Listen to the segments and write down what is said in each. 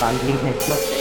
पानी में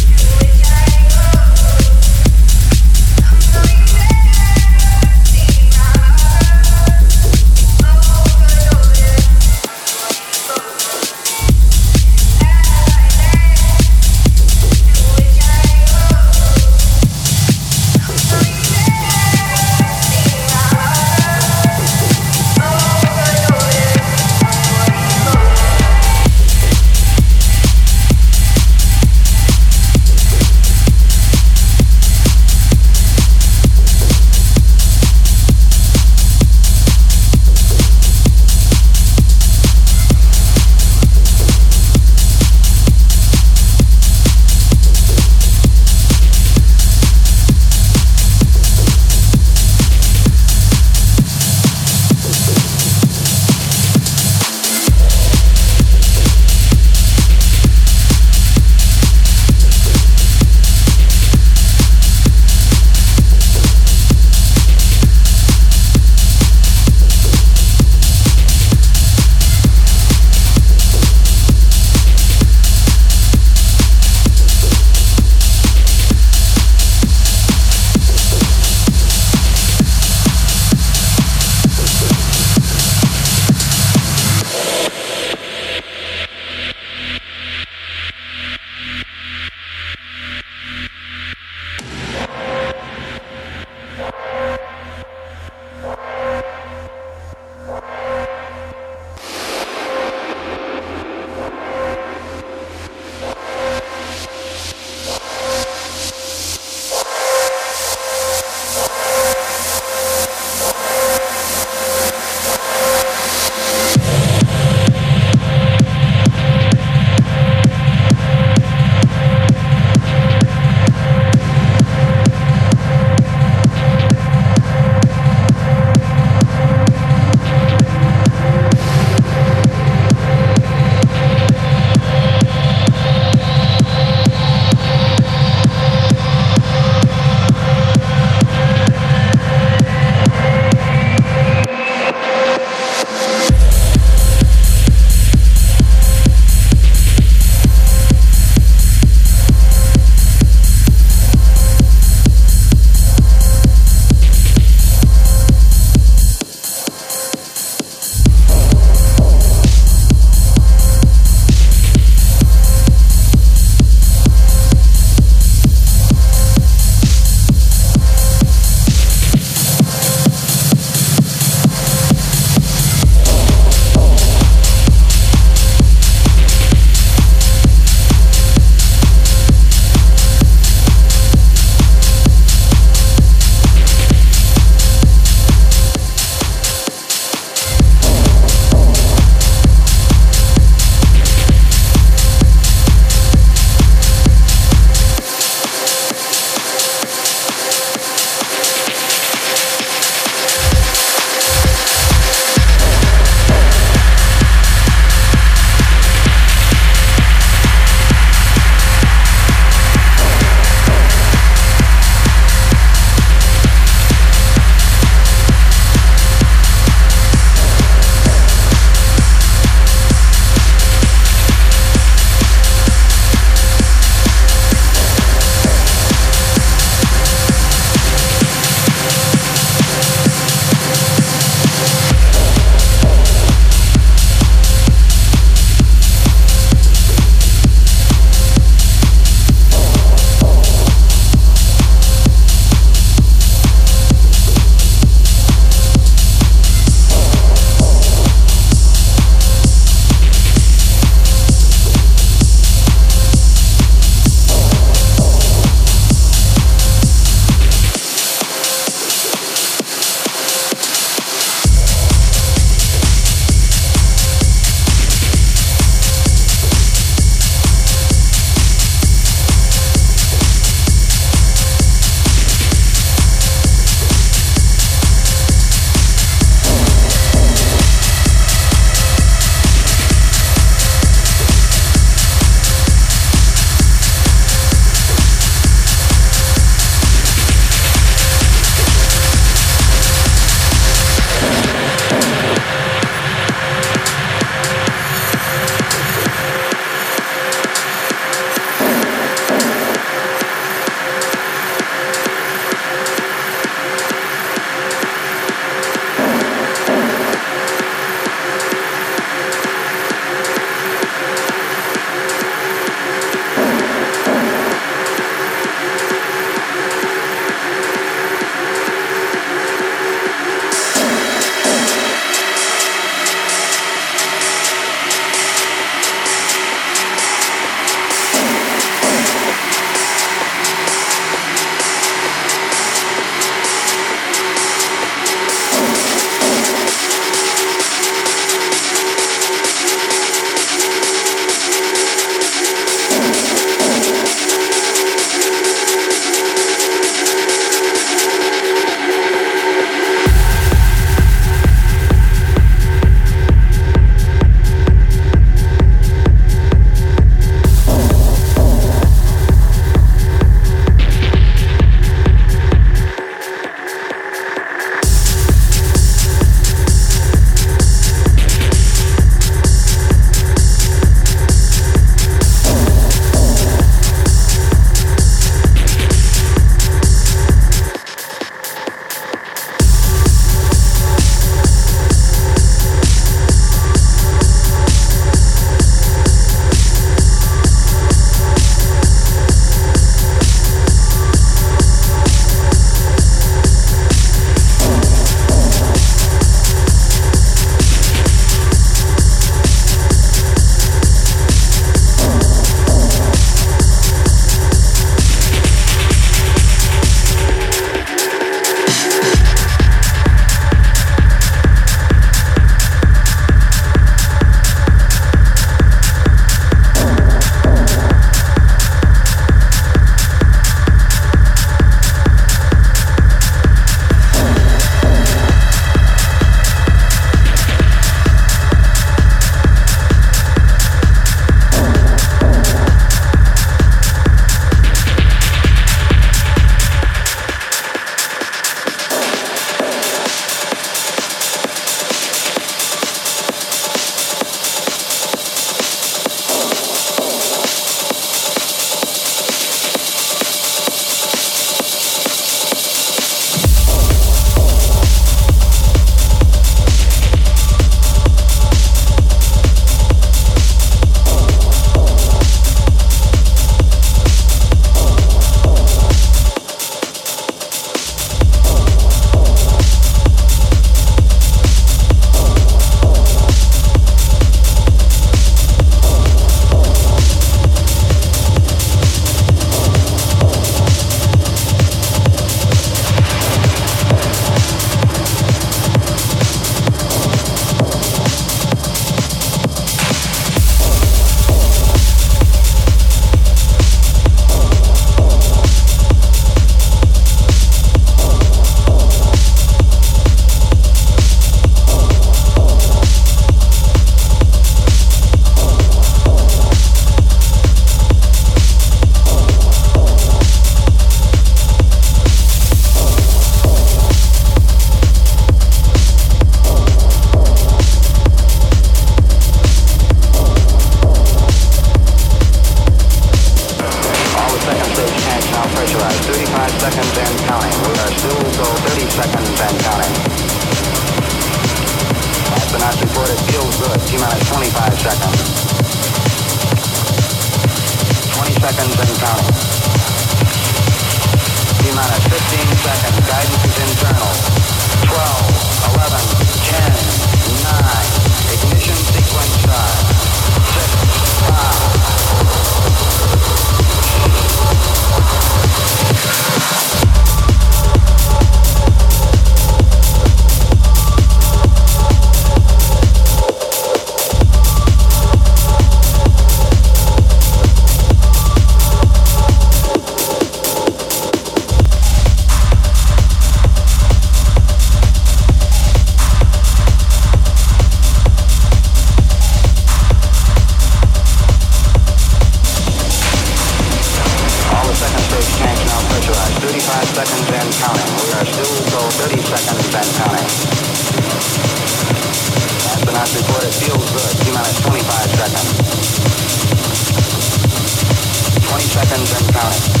house.